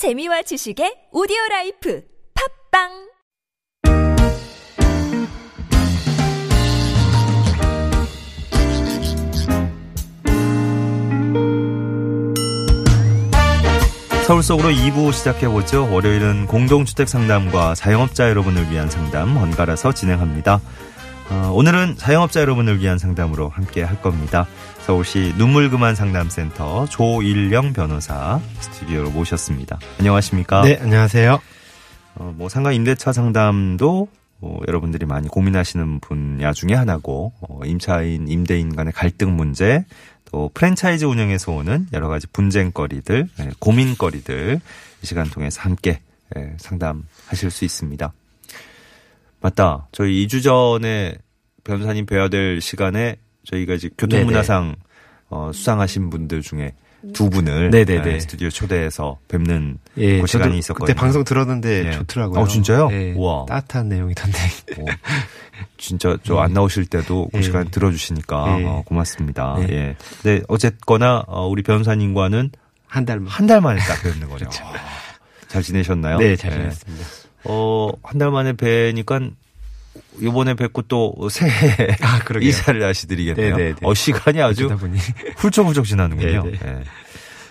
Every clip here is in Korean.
재미와 지식의 오디오 라이프 팟빵 서울 속으로 2부 시작해보죠. 월요일은 공동주택 상담과 자영업자 여러분을 위한 상담 번갈아서 진행합니다. 어, 오늘은 자영업자 여러분을 위한 상담으로 함께 할 겁니다. 서울시 눈물 그만 상담센터 조일영 변호사 스튜디오로 모셨습니다. 안녕하십니까? 네, 안녕하세요. 어, 뭐 상가 임대차 상담도 어, 여러분들이 많이 고민하시는 분야 중에 하나고 어, 임차인 임대인 간의 갈등 문제 또 프랜차이즈 운영에서 오는 여러 가지 분쟁거리들 예, 고민거리들 이 시간 통해서 함께 예, 상담하실 수 있습니다. 맞다. 저희 2주 전에 변호사님 뵈야 될 시간에 저희가 이제 교통문화상 어, 수상하신 분들 중에 두 분을 네네네. 예, 스튜디오 초대해서 뵙는 예, 그 시간이 있었거든요. 그때 방송 들었는데 예. 좋더라고요. 어, 진짜요? 예, 우와. 따뜻한 내용이던데. 어, 진짜 저 안 나오실 때도 그 예. 시간 들어주시니까 예. 어, 고맙습니다. 예. 예. 근데 어쨌거나 어, 우리 변호사님과는 한 달만. 한달 만에 딱 뵙는 거죠. 아, 잘 지내셨나요? 네, 잘 예. 지냈습니다. 어, 한 달 만에 뵈니까 요번에 뵙고 또 새해 아. 이사를 하시드리겠네요. 네네네. 어, 시간이 아주. 훌쩍훌쩍 지나는군요. 네네. 예.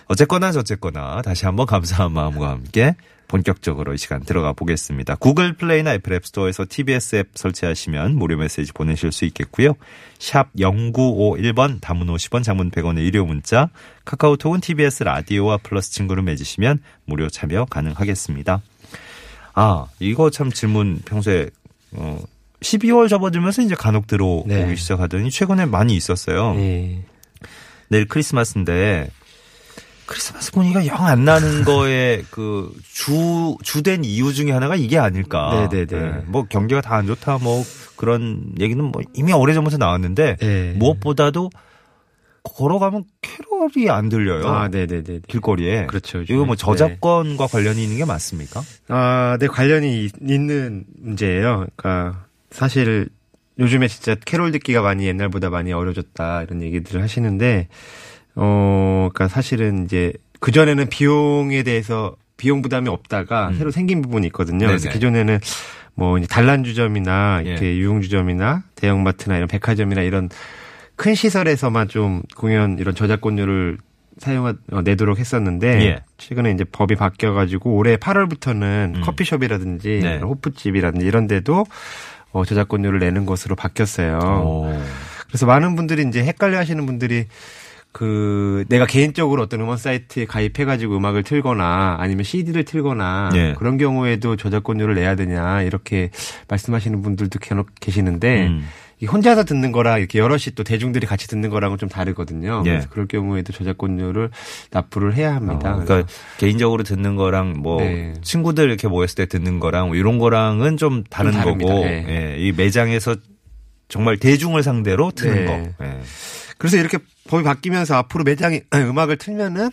어쨌거나 저쨌거나 다시 한번 감사한 마음과 함께 본격적으로 이 시간 들어가 보겠습니다. 구글 플레이나 애플 앱스토어에서 TBS 앱 설치하시면 무료 메시지 보내실 수 있겠고요. 샵 0951번 단문 50원 장문 100원의 유료 문자 카카오톡은 TBS 라디오와 플러스 친구를 맺으시면 무료 참여 가능하겠습니다. 아 이거 참 질문 평소에 어 12월 접어들면서 이제 간혹 들어오기 네. 시작하더니 최근에 많이 있었어요. 예. 내일 크리스마스인데 크리스마스 분위기가 영 안 나는 거에 그 주 주된 이유 중에 하나가 이게 아닐까. 네네네. 뭐 경기가 다 안 좋다 뭐 그런 얘기는 뭐 이미 오래 전부터 나왔는데 예. 무엇보다도 걸어가면 캐럴이 안 들려요. 아, 네네네. 길거리에. 그렇죠. 이거 뭐 네. 저작권과 관련이 있는 게 맞습니까? 아, 네, 관련이 있- 있는 문제예요. 그러니까 사실 요즘에 진짜 캐롤 듣기가 많이 옛날보다 많이 어려졌다 이런 얘기들을 하시는데 어, 그러니까 사실은 이제 그 전에는 비용에 대해서 비용 부담이 없다가 음. 새로 생긴 부분이 있거든요. 그래서 네네. 기존에는 뭐 이제 단란주점이나 이렇게 예. 유흥주점이나 대형마트나 이런 백화점이나 이런 큰 시설에서만 좀 공연 이런 저작권료를 사용하 어, 내도록 했었는데 예. 최근에 이제 법이 바뀌어 가지고 올해 8월부터는 음. 커피숍이라든지 네. 호프집이라든지 이런 데도 어, 저작권료를 내는 것으로 바뀌었어요. 오. 그래서 많은 분들이 이제 헷갈려 하시는 분들이 그 내가 개인적으로 어떤 음원 사이트에 가입해 가지고 음악을 틀거나 아니면 CD를 틀거나 예. 그런 경우에도 저작권료를 내야 되냐 이렇게 말씀하시는 분들도 계시는데 음. 이 혼자서 듣는 거랑 이렇게 여럿이 또 대중들이 같이 듣는 거랑은 좀 다르거든요. 예. 그래서 그럴 경우에도 저작권료를 납부를 해야 합니다. 어, 그러니까 개인적으로 듣는 거랑 뭐 네. 친구들 이렇게 모였을 때 듣는 거랑 뭐 이런 거랑은 좀 다른 좀. 거고 네. 예, 이 매장에서 정말 대중을 상대로 트는 네. 거. 예. 그래서 이렇게 법이 바뀌면서 앞으로 매장에 음악을 틀면은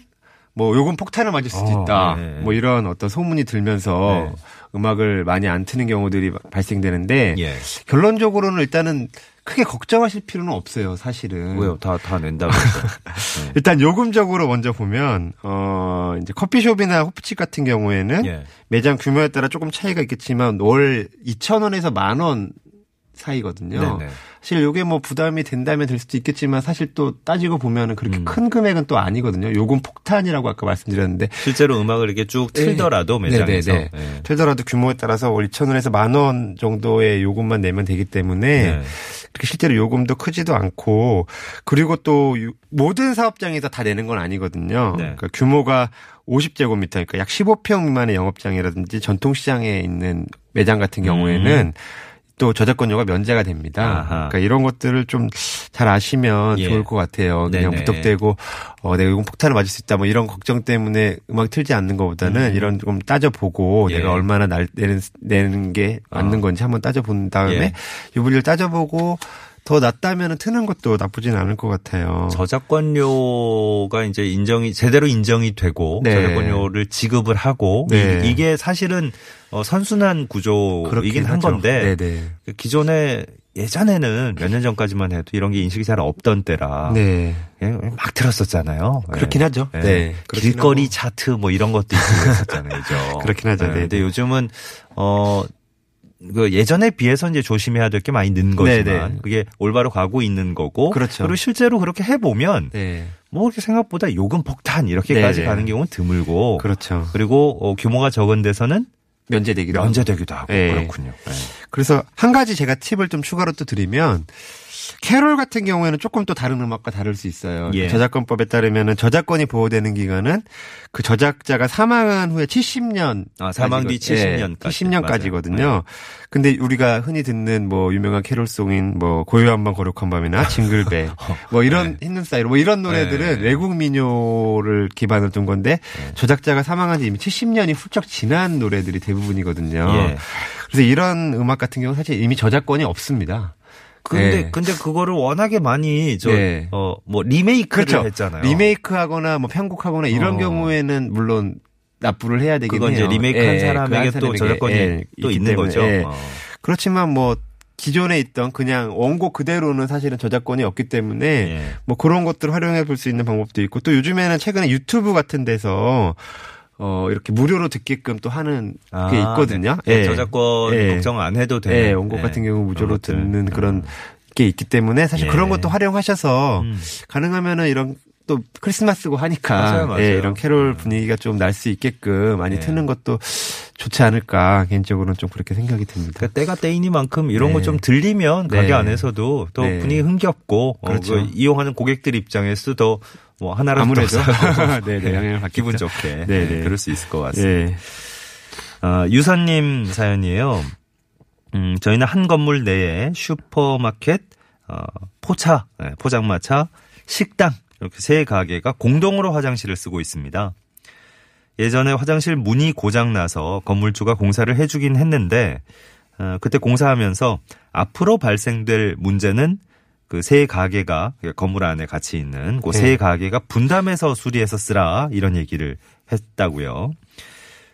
뭐 요금 폭탄을 맞을 수도 어, 있다. 네. 뭐 이런 어떤 소문이 들면서 네. 음악을 많이 안 트는 경우들이 발생되는데 예. 결론적으로는 일단은 크게 걱정하실 필요는 없어요, 사실은. 왜요? 다, 다 낸다 그랬어. 일단 요금적으로 먼저 보면 어 이제 커피숍이나 호프집 같은 경우에는 예. 매장 규모에 따라 조금 차이가 있겠지만 월 2,000원에서 만원 사이거든요. 네네. 사실 요게 뭐 부담이 된다면 될 수도 있겠지만 사실 또 따지고 보면은 그렇게 음. 큰 금액은 또 아니거든요. 요금 폭탄이라고 아까 말씀드렸는데 실제로 음악을 이렇게 쭉 틀더라도 네, 매장에서. 네, 예. 틀더라도 규모에 따라서 월 2,000원에서 만 원 정도의 요금만 내면 되기 때문에 네. 그렇게 실제로 요금도 크지도 않고 그리고 또 유- 모든 사업장에서 다 내는 건 아니거든요. 네. 그러니까 규모가 50제곱미터, 그러니까 약 15평 미만의 영업장이라든지 전통시장에 있는 매장 같은 경우에는 또 저작권료가 면제가 됩니다. 음. 아하. 그러니까 이런 것들을 좀 잘 아시면 예. 좋을 것 같아요. 그냥 네네. 무턱대고 어 내가 요금 폭탄을 맞을 수 있다 뭐 이런 걱정 때문에 음악 틀지 않는 것보다는 이런 좀 따져보고 음. 예. 내가 얼마나 날 내는 내는 게 맞는 어. 건지 한번 따져본 다음에 예. 유불리를 따져보고 더 낫다면 트는 것도 나쁘진 않을 것 같아요. 저작권료가 이제 인정이 제대로 인정이 되고 네. 저작권료를 지급을 하고 네. 이, 게 사실은 어, 선순환 구조이긴 한 하죠. 건데 네네. 그 기존에 예전에는 몇 년 전까지만 해도 이런 게 인식이 잘 없던 때라 네. 그냥 막 들었었잖아요. 그렇긴 예. 하죠. 예. 네. 그렇긴 길거리 하고. 차트 뭐 이런 것도 있고 그랬었잖아요. 그죠? 그렇긴 하죠. 예, 네, 근데 네. 요즘은 어, 그 예전에 비해서 이제 조심해야 될 게 많이 는 거지만 네, 네. 그게 올바로 가고 있는 거고 그렇죠. 리고 실제로 그렇게 해 보면 네. 뭐 그렇게 생각보다 요금 폭탄 이렇게까지 네, 네. 가는 경우는 드물고 그렇죠. 그리고 어, 규모가 적은 데서는 면제되기도 하고. 면제되기도 하고 네. 그렇군요. 네. 그래서 한 가지 제가 팁을 좀 추가로 또 드리면 캐롤 같은 경우에는 조금 또 다른 음악과 다를 수 있어요. 예. 저작권법에 따르면은 저작권이 보호되는 기간은 그 저작자가 사망한 후에 70년 아, 사망 뒤 70년 까지. 70년까지거든요. 맞아요. 근데 우리가 흔히 듣는 뭐 유명한 캐롤송인 뭐 고요한 밤 거룩한 밤이나 징글벨 뭐 이런 네. 힘든 사이로 뭐 이런 노래들은 네. 외국 민요를 기반으로 둔 건데 저작자가 사망한 지 이미 70년이 훌쩍 지난 노래들이 대부분이거든요. 예. 그래서 이런 음악 같은 경우 는 사실 이미 저작권이 없습니다. 근데 네. 근데 그거를 워낙에 많이 저 네. 어뭐 리메이크를 그렇죠. 했잖아요. 리메이크하거나 뭐 편곡하거나 이런 어. 경우에는 물론 납부를 해야 되긴 그건 해요. 이제 리메이크한 예, 사람에게 그한 또 저작권이 예, 또 있는 때문에, 거죠. 예. 어. 그렇지만 뭐 기존에 있던 그냥 원곡 그대로는 사실은 저작권이 없기 때문에 예. 뭐 그런 것들을 활용해 볼 수 있는 방법도 있고 또 요즘에는 최근에 유튜브 같은 데서 어 이렇게 무료로 듣게끔 또 하는 아, 게 있거든요. 네. 예. 저작권 예. 걱정 안 해도 되는. 예, 원곡 예. 같은 경우 무료로. 듣는 그런 게 있기 때문에 사실 예. 그런 것도 활용하셔서 음. 가능하면은 이런 또 크리스마스고 하니까 맞아요, 맞아요. 예, 이런 캐롤 분위기가 좀 날 수 있게끔 많이 예. 트는 것도 좋지 않을까 개인적으로는 좀 그렇게 생각이 듭니다. 그러니까 때가 때이니만큼 이런 네. 거좀 들리면 네. 가게 안에서도 또 네. 분위기 흥겹고 어, 그렇죠. 그 이용하는 고객들 입장에서도 더 뭐 하나라도 아무래도. 더 사고 네, 네, 영향을 받겠죠. 기분 좋게 네, 네, 네. 그럴 수 있을 것 같습니다. 예. 아, 유선님 사연이에요. 음, 저희는 한 건물 내에 슈퍼마켓, 어, 포차, 네, 포장마차, 식당 이렇게 세 가게가 공동으로 화장실을 쓰고 있습니다. 예전에 화장실 문이 고장 나서 건물주가 공사를 해주긴 했는데 어, 그때 공사하면서 앞으로 발생될 문제는 그 세 가게가 건물 안에 같이 있는 그세 네. 가게가 분담해서 수리해서 쓰라 이런 얘기를 했다고요.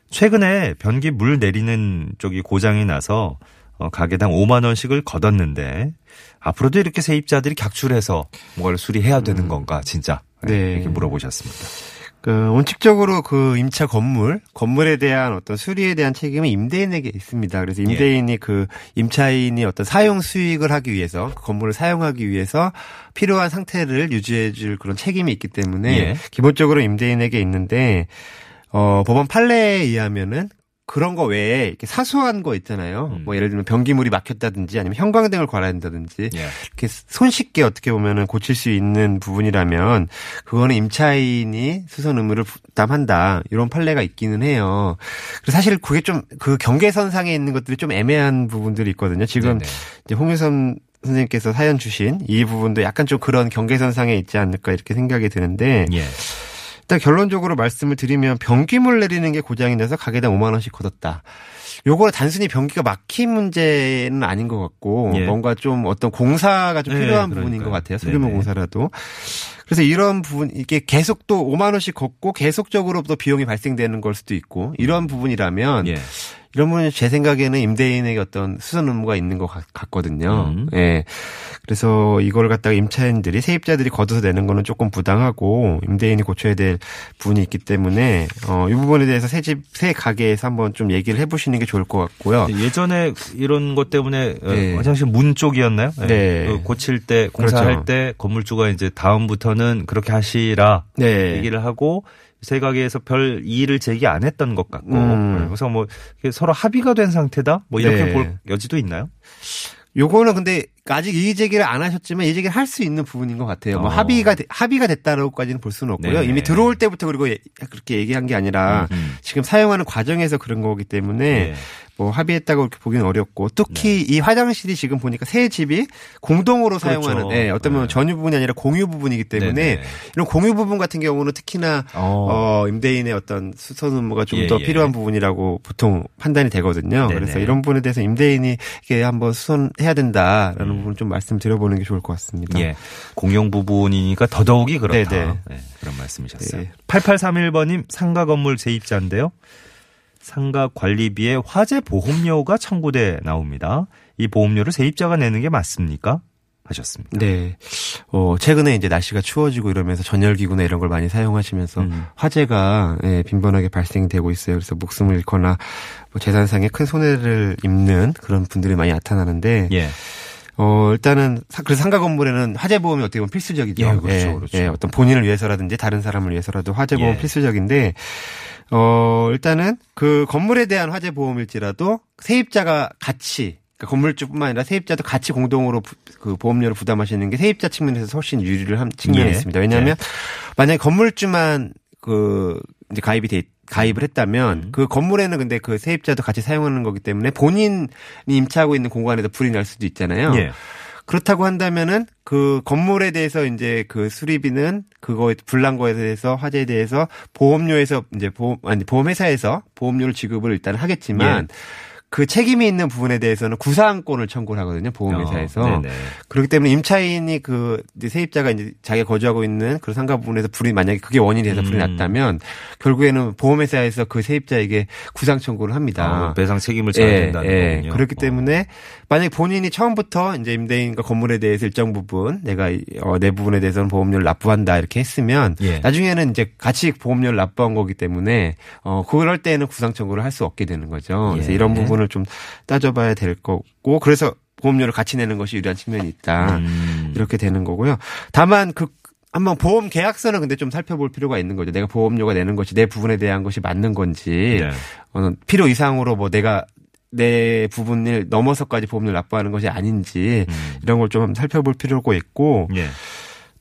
최근에 변기 물 내리는 쪽이 고장이 나서 어, 가게당 5만 원씩을 걷었는데 앞으로도 이렇게 세입자들이 객출해서 뭔가를 수리해야 되는 건가 진짜 네, 네. 이렇게 물어보셨습니다. 그 원칙적으로 그 임차 건물 건물에 대한 어떤 수리에 대한 책임은 임대인에게 있습니다. 그래서 예. 임대인이 그 임차인이 어떤 사용 수익을 하기 위해서 그 건물을 사용하기 위해서 필요한 상태를 유지해줄 그런 책임이 있기 때문에 예. 기본적으로 임대인에게 있는데 어 법원 판례에 의하면은 그런 거 외에 이렇게 사소한 거 있잖아요. 음. 뭐 예를 들면 변기물이 막혔다든지 아니면 형광등을 된다든지 예. 이렇게 손쉽게 어떻게 보면은 고칠 수 있는 부분이라면 그거는 임차인이 수선 의무를 부담한다 이런 판례가 있기는 해요. 그래서 사실 그게 좀 그 경계선상에 있는 것들이 좀 애매한 부분들이 있거든요. 지금 네네. 이제 홍유선 선생님께서 사연 주신 이 부분도 약간 좀 그런 경계선상에 있지 않을까 이렇게 생각이 드는데 예. 일단 결론적으로 말씀을 드리면 변기물 내리는 게 고장이 나서 가게당 5만 원씩 걷었다. 요거는 단순히 변기가 막힌 문제는 아닌 것 같고 예. 뭔가 좀 어떤 공사가 좀 네, 필요한 그러니까요. 부분인 것 같아요. 소규모 네네. 공사라도. 그래서 이런 부분 이게 계속 또 5만 원씩 걷고 계속적으로 또 비용이 발생되는 걸 수도 있고 이런 부분이라면 예. 이런 부분은 제 생각에는 임대인에게 어떤 수선 의무가 있는 것 같, 같거든요. 음. 예. 그래서 이걸 갖다가 임차인들이 세입자들이 걷어서 내는 거는 조금 부당하고 임대인이 고쳐야 될 부분이 있기 때문에 어, 이 부분에 대해서 새 집, 새 가게에서 한번 좀 얘기를 해보시는 게 좋을 것 같고요. 예전에 이런 것 때문에 어, 네. 화장실 문 쪽이었나요? 예. 네. 그 고칠 때 공사할 그렇죠. 때 건물주가 이제 다음부터는 그렇게 하시라 네. 얘기를 하고 세 가게에서 별 이의를 제기 안 했던 것 같고 음. 그래서 뭐 서로 합의가 된 상태다 뭐 이렇게 네. 볼 여지도 있나요? 요거는 근데 아직 이의 제기를 안 하셨지만 이의 제기를 할 수 있는 부분인 것 같아요. 뭐 어. 합의가 되- 합의가 됐다라고까지는 볼 수는 없고요. 네네. 이미 들어올 때부터 그리고 예- 그렇게 얘기한 게 아니라 음, 음. 지금 사용하는 과정에서 그런 거기 때문에 예. 뭐 합의했다고 이렇게 보기는 어렵고 특히 이 화장실이 지금 보니까 새 집이 공동으로 네. 그렇죠. 사용하는 예, 어떤 면 네. 전유 부분이 아니라 공유 부분이기 때문에 네네. 이런 공유 부분 같은 경우는 특히나 어. 어, 임대인의 어떤 수선 의무가 좀더 예, 예. 필요한 부분이라고 보통 판단이 되거든요. 네네. 그래서 이런 부분에 대해서 임대인이 이게 한번 수선해야 된다라는 음. 부분 좀 말씀드려보는 게 좋을 것 같습니다. 예. 공용 부분이니까 더더욱이 그렇다. 네네. 네, 그런 말씀이셨어요. 네. 8831번님 상가 건물 세입자인데요. 상가 관리비에 화재 보험료가 청구돼 나옵니다. 이 보험료를 세입자가 내는 게 맞습니까? 하셨습니다. 네. 어, 최근에 이제 날씨가 추워지고 이러면서 전열기구나 이런 걸 많이 사용하시면서 음. 화재가 예, 빈번하게 발생되고 있어요. 그래서 목숨을 잃거나 뭐 재산상에 큰 손해를 입는 그런 분들이 많이 나타나는데 예. 어, 일단은, 사- 그래서 상가 건물에는 화재 보험이 어떻게 보면 필수적이죠. 예, 그렇죠, 그렇죠. 예, 어떤 본인을 위해서라든지 다른 사람을 위해서라도 화재 보험 예. 필수적인데, 어, 일단은 그 건물에 대한 화재 보험일지라도 세입자가 같이, 그러니까 건물주뿐만 아니라 세입자도 같이 공동으로 부- 그 보험료를 부담하시는 게 세입자 측면에서 훨씬 유리를 한 측면이 예. 있습니다. 왜냐하면 만약에 건물주만 그 이제 가입이 돼 가입을 했다면 음. 그 건물에는 근데 그 세입자도 같이 사용하는 거기 때문에 본인이 임차하고 있는 공간에서 불이 날 수도 있잖아요. 예. 그렇다고 한다면은 그 건물에 대해서 이제 그 수리비는 그거에 불난 거에 대해서 화재에 대해서 보험료에서 이제 보험 아니 보험회사에서 보험료를 지급을 일단 하겠지만 예. 그 책임이 있는 부분에 대해서는 구상권을 청구를 하거든요 보험회사에서 어. 그렇기 때문에 임차인이 그 이제 세입자가 이제 자기가 거주하고 있는 그 상가 부분에서 불이 만약에 그게 원인이 돼서 불이 음. 났다면 결국에는 보험회사에서 그 세입자에게 구상 청구를 합니다. 아, 배상 책임을 져야 된다는 거군요. 그렇기 어. 때문에 만약에 본인이 처음부터 이제 임대인과 건물에 대해서 일정 부분 내가 이- 어, 내 부분에 대해서는 보험료를 납부한다 이렇게 했으면 예. 나중에는 이제 같이 보험료를 납부한 거기 때문에 어 그럴 때는 구상 청구를 할 수 없게 되는 거죠. 그래서 예. 이런 부분을 좀 따져봐야 될 거고 그래서 보험료를 같이 내는 것이 유리한 측면이 있다. 음. 이렇게 되는 거고요. 다만 그 한번 보험 계약서는 근데 좀 살펴볼 필요가 있는 거죠. 내가 보험료가 내는 것이 내 부분에 대한 것이 맞는 건지 네. 어, 필요 이상으로 뭐 내가 내 부분을 넘어서까지 보험료를 납부하는 것이 아닌지 음. 이런 걸 좀 살펴볼 필요가 있고 예.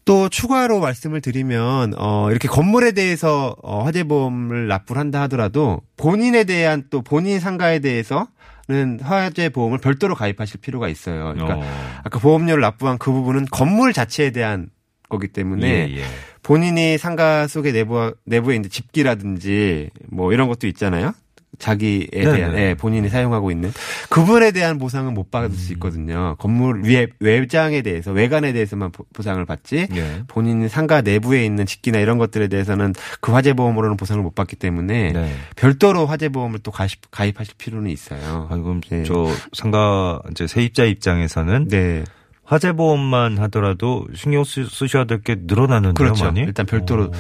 또 추가로 말씀을 드리면 어 이렇게 건물에 대해서 어 화재보험을 납부를 한다 하더라도 본인에 대한 또 본인 상가에 대해서는 화재 보험을 별도로 가입하실 필요가 있어요. 그러니까 어. 아까 보험료를 납부한 그 부분은 건물 자체에 대한 거기 때문에 예, 예. 본인이 상가 속에 내부 내부에 이제 집기라든지 뭐 이런 것도 있잖아요. 자기에 네네. 대한 예, 본인이 사용하고 있는 그분에 대한 보상은 못 받을 음. 수 있거든요. 건물 위에 외장에 대해서 외관에 대해서만 보- 보상을 받지 예. 본인 상가 내부에 있는 집기나 이런 것들에 대해서는 그 화재 보험으로는 보상을 못 받기 때문에 네. 별도로 화재 보험을 또 가입, 가입하실 필요는 있어요. 아, 그럼 네. 저 상가 이제 세입자 입장에서는 네. 화재 보험만 하더라도 신경 쓰, 쓰셔야 될 게 늘어나는데요, 그렇죠. 많이? 일단 별도로 어.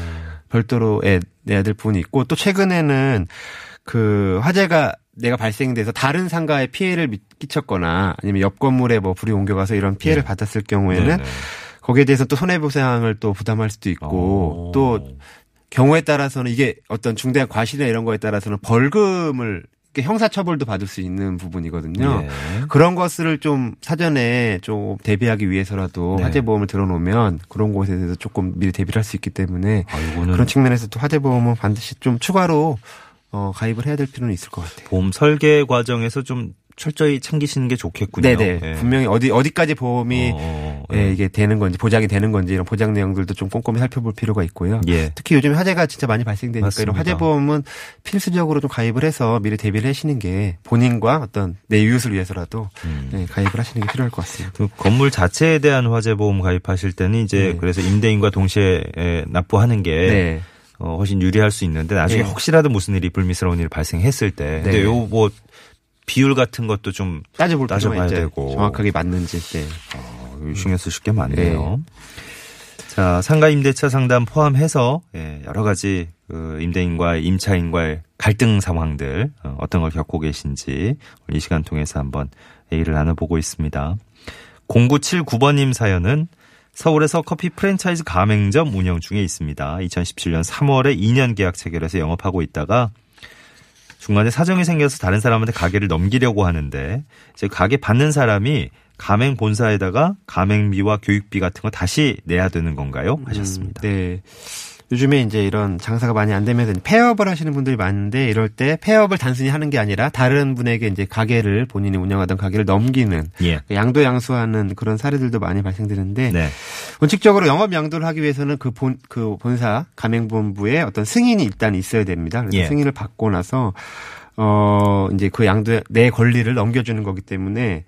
별도로 애- 내야 될 부분이 있고 또 최근에는 그 화재가 내가 발생돼서 다른 상가에 피해를 미- 끼쳤거나 아니면 옆 건물에 뭐 불이 옮겨가서 이런 피해를 네. 받았을 경우에는 네네. 거기에 대해서 또 손해보상을 또 부담할 수도 있고 어. 또 경우에 따라서는 이게 어떤 중대한 과실이나 이런 거에 따라서는 벌금을 형사처벌도 받을 수 있는 부분이거든요. 예. 그런 것을 좀 사전에 좀 대비하기 위해서라도 네. 화재보험을 들어놓으면 그런 것에 대해서 조금 미리 대비를 할 수 있기 때문에 아, 그런 측면에서 또 화재보험은 반드시 좀 추가로 어, 가입을 해야 될 필요는 있을 것 같아요. 보험 설계 과정에서 좀 철저히 챙기시는 게 좋겠군요. 네네. 예. 분명히 어디 어디까지 보험이 어, 어, 어. 예, 이게 되는 건지 보장이 되는 건지 이런 보장 내용들도 좀 꼼꼼히 살펴볼 필요가 있고요. 예. 특히 요즘 화재가 진짜 많이 발생되니까 맞습니다. 이런 화재 보험은 필수적으로 좀 가입을 해서 미리 대비를 하시는 게 본인과 어떤 내 이웃을 위해서라도 음. 예, 가입을 하시는 게 필요할 것 같습니다. 그 건물 자체에 대한 화재 보험 가입하실 때는 이제 네. 그래서 임대인과 동시에 에, 납부하는 게 네. 어, 훨씬 유리할 수 있는데 나중에 네. 혹시라도 무슨 일이 불미스러운 일이 발생했을 때 근데 네. 요뭐 비율 같은 것도 좀 따져볼 따져봐야 되고. 정확하게 맞는지. 네. 어, 신경 쓰실 게 많네요. 자, 상가 임대차 상담 포함해서 예, 여러 가지 그 임대인과 임차인과의 갈등 상황들 어, 어떤 걸 겪고 계신지 이 시간 통해서 한번 얘기를 나눠보고 있습니다. 0979번님 사연은 서울에서 커피 프랜차이즈 가맹점 운영 중에 있습니다. 2017년 3월에 2년 계약 체결해서 영업하고 있다가 중간에 사정이 생겨서 다른 사람한테 가게를 넘기려고 하는데 이제 가게 받는 사람이 가맹 본사에다가 가맹비와 교육비 같은 거 다시 내야 되는 건가요? 하셨습니다. 음, 네. 요즘에 이제 이런 장사가 많이 안 되면서 폐업을 하시는 분들이 많은데 이럴 때 폐업을 단순히 하는 게 아니라 다른 분에게 이제 가게를 본인이 운영하던 가게를 넘기는 예. 양도 양수하는 그런 사례들도 많이 발생되는데 네. 원칙적으로 영업 양도를 하기 위해서는 그 본 그 본사 가맹본부에 어떤 승인이 일단 있어야 됩니다. 그래서 예. 승인을 받고 나서 어 이제 그 양도 내 권리를 넘겨주는 거기 때문에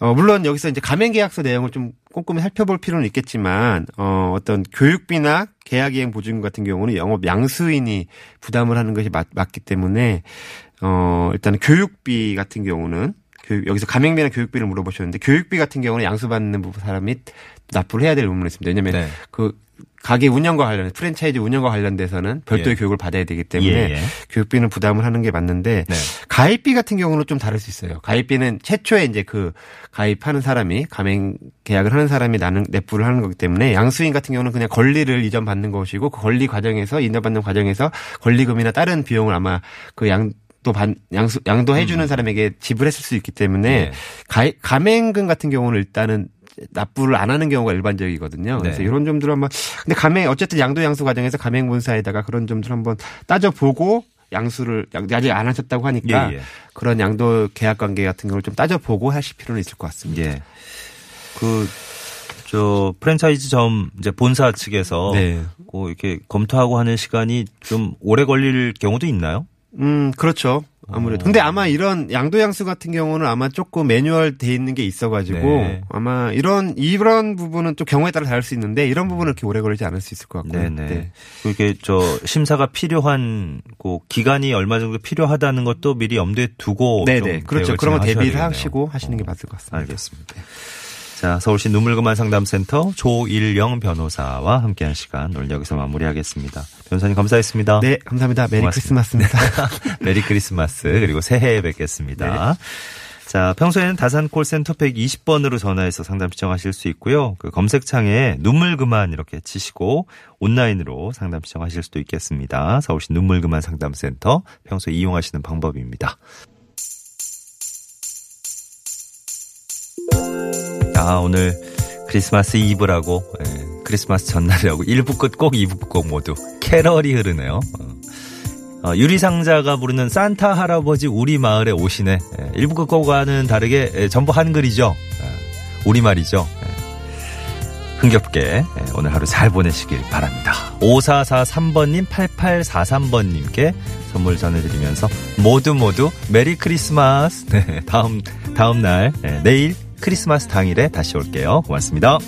어 물론 여기서 이제 가맹계약서 내용을 좀 꼼꼼히 살펴볼 필요는 있겠지만 어 어떤 교육비나 계약이행 보증금 같은 경우는 영업 양수인이 부담을 하는 것이 맞, 맞기 때문에 어 일단 교육비 같은 경우는 교육, 여기서 가맹비나 교육비를 물어보셨는데 교육비 같은 경우는 양수받는 사람이 납부를 해야 될 의무는 있습니다. 왜냐하면 네. 그 가게 운영과 관련 프랜차이즈 운영과 관련돼서는 별도의 예. 교육을 받아야 되기 때문에 예, 예. 교육비는 부담을 하는 게 맞는데 네. 가입비 같은 경우는 좀 다를 수 있어요. 가입비는 최초에 이제 그 가입하는 사람이 가맹 계약을 하는 사람이 나는 납부를 하는 거기 때문에 양수인 같은 경우는 그냥 권리를 이전받는 것이고 그 권리 과정에서 인정받는 과정에서 권리금이나 다른 비용을 아마 그 양 또 반, 양수, 양도해주는 사람에게 지불했을 수 있기 때문에 네. 가맹금 같은 경우는 일단은 납부를 안 하는 경우가 일반적이거든요. 그래서 네. 이런 점들 한번 근데 가맹 어쨌든 양도 양수 과정에서 가맹 본사에다가 그런 점들 한번 따져 보고 양수를 양- 아직 안 하셨다고 하니까 예, 예. 그런 양도 계약 관계 같은 걸 좀 따져 보고 하실 필요는 있을 것 같습니다. 예. 그, 저, 프랜차이즈점 이제 본사 측에서 네. 그 이렇게 검토하고 하는 시간이 좀 오래 걸릴 경우도 있나요? 음, 그렇죠. 어. 아무래도. 근데 아마 이런 양도 양수 같은 경우는 아마 조금 매뉴얼 돼 있는 게 있어가지고 네. 아마 이런 이런 부분은 또 경우에 따라 다를 수 있는데 이런 부분은 그렇게 오래 걸리지 않을 수 있을 것 같고요. 네네. 그렇게 저 심사가 필요한 그 기간이 얼마 정도 필요하다는 것도 미리 염두에 두고 네네. 좀 그렇죠. 그런 거 대비를. 하시고 하시는 게 맞을 것 같습니다. 알겠습니다. 자, 서울시 눈물그만 상담센터 조일영 변호사와 함께한 시간 오늘 여기서 마무리하겠습니다. 변호사님 감사했습니다. 네, 감사합니다. 메리 고맙습니다. 크리스마스입니다. 메리 크리스마스 그리고 새해에 뵙겠습니다. 자, 평소에는 다산 콜센터 120번으로 전화해서 상담 신청하실 수 있고요. 그 검색창에 눈물 그만 이렇게 치시고 온라인으로 상담 신청하실 수도 있겠습니다. 서울시 눈물 그만 상담센터 평소에 이용하시는 방법입니다. 아, 오늘 크리스마스 이브라고 예, 크리스마스 전날이라고 1부 끝곡 2부 끝곡 모두 캐럴이 흐르네요. 어. 어, 유리상자가 부르는 산타 할아버지 우리 마을에 오시네. 예, 일부 끝곡과는 다르게 예, 전부 한글이죠. 예, 우리말이죠. 예. 흥겹게 예, 오늘 하루 잘 보내시길 바랍니다. 5443번님, 8843번님께 선물 전해드리면서 모두 모두 메리 크리스마스. 네, 다음 다음 날 예, 내일 크리스마스 당일에 다시 올게요. 고맙습니다.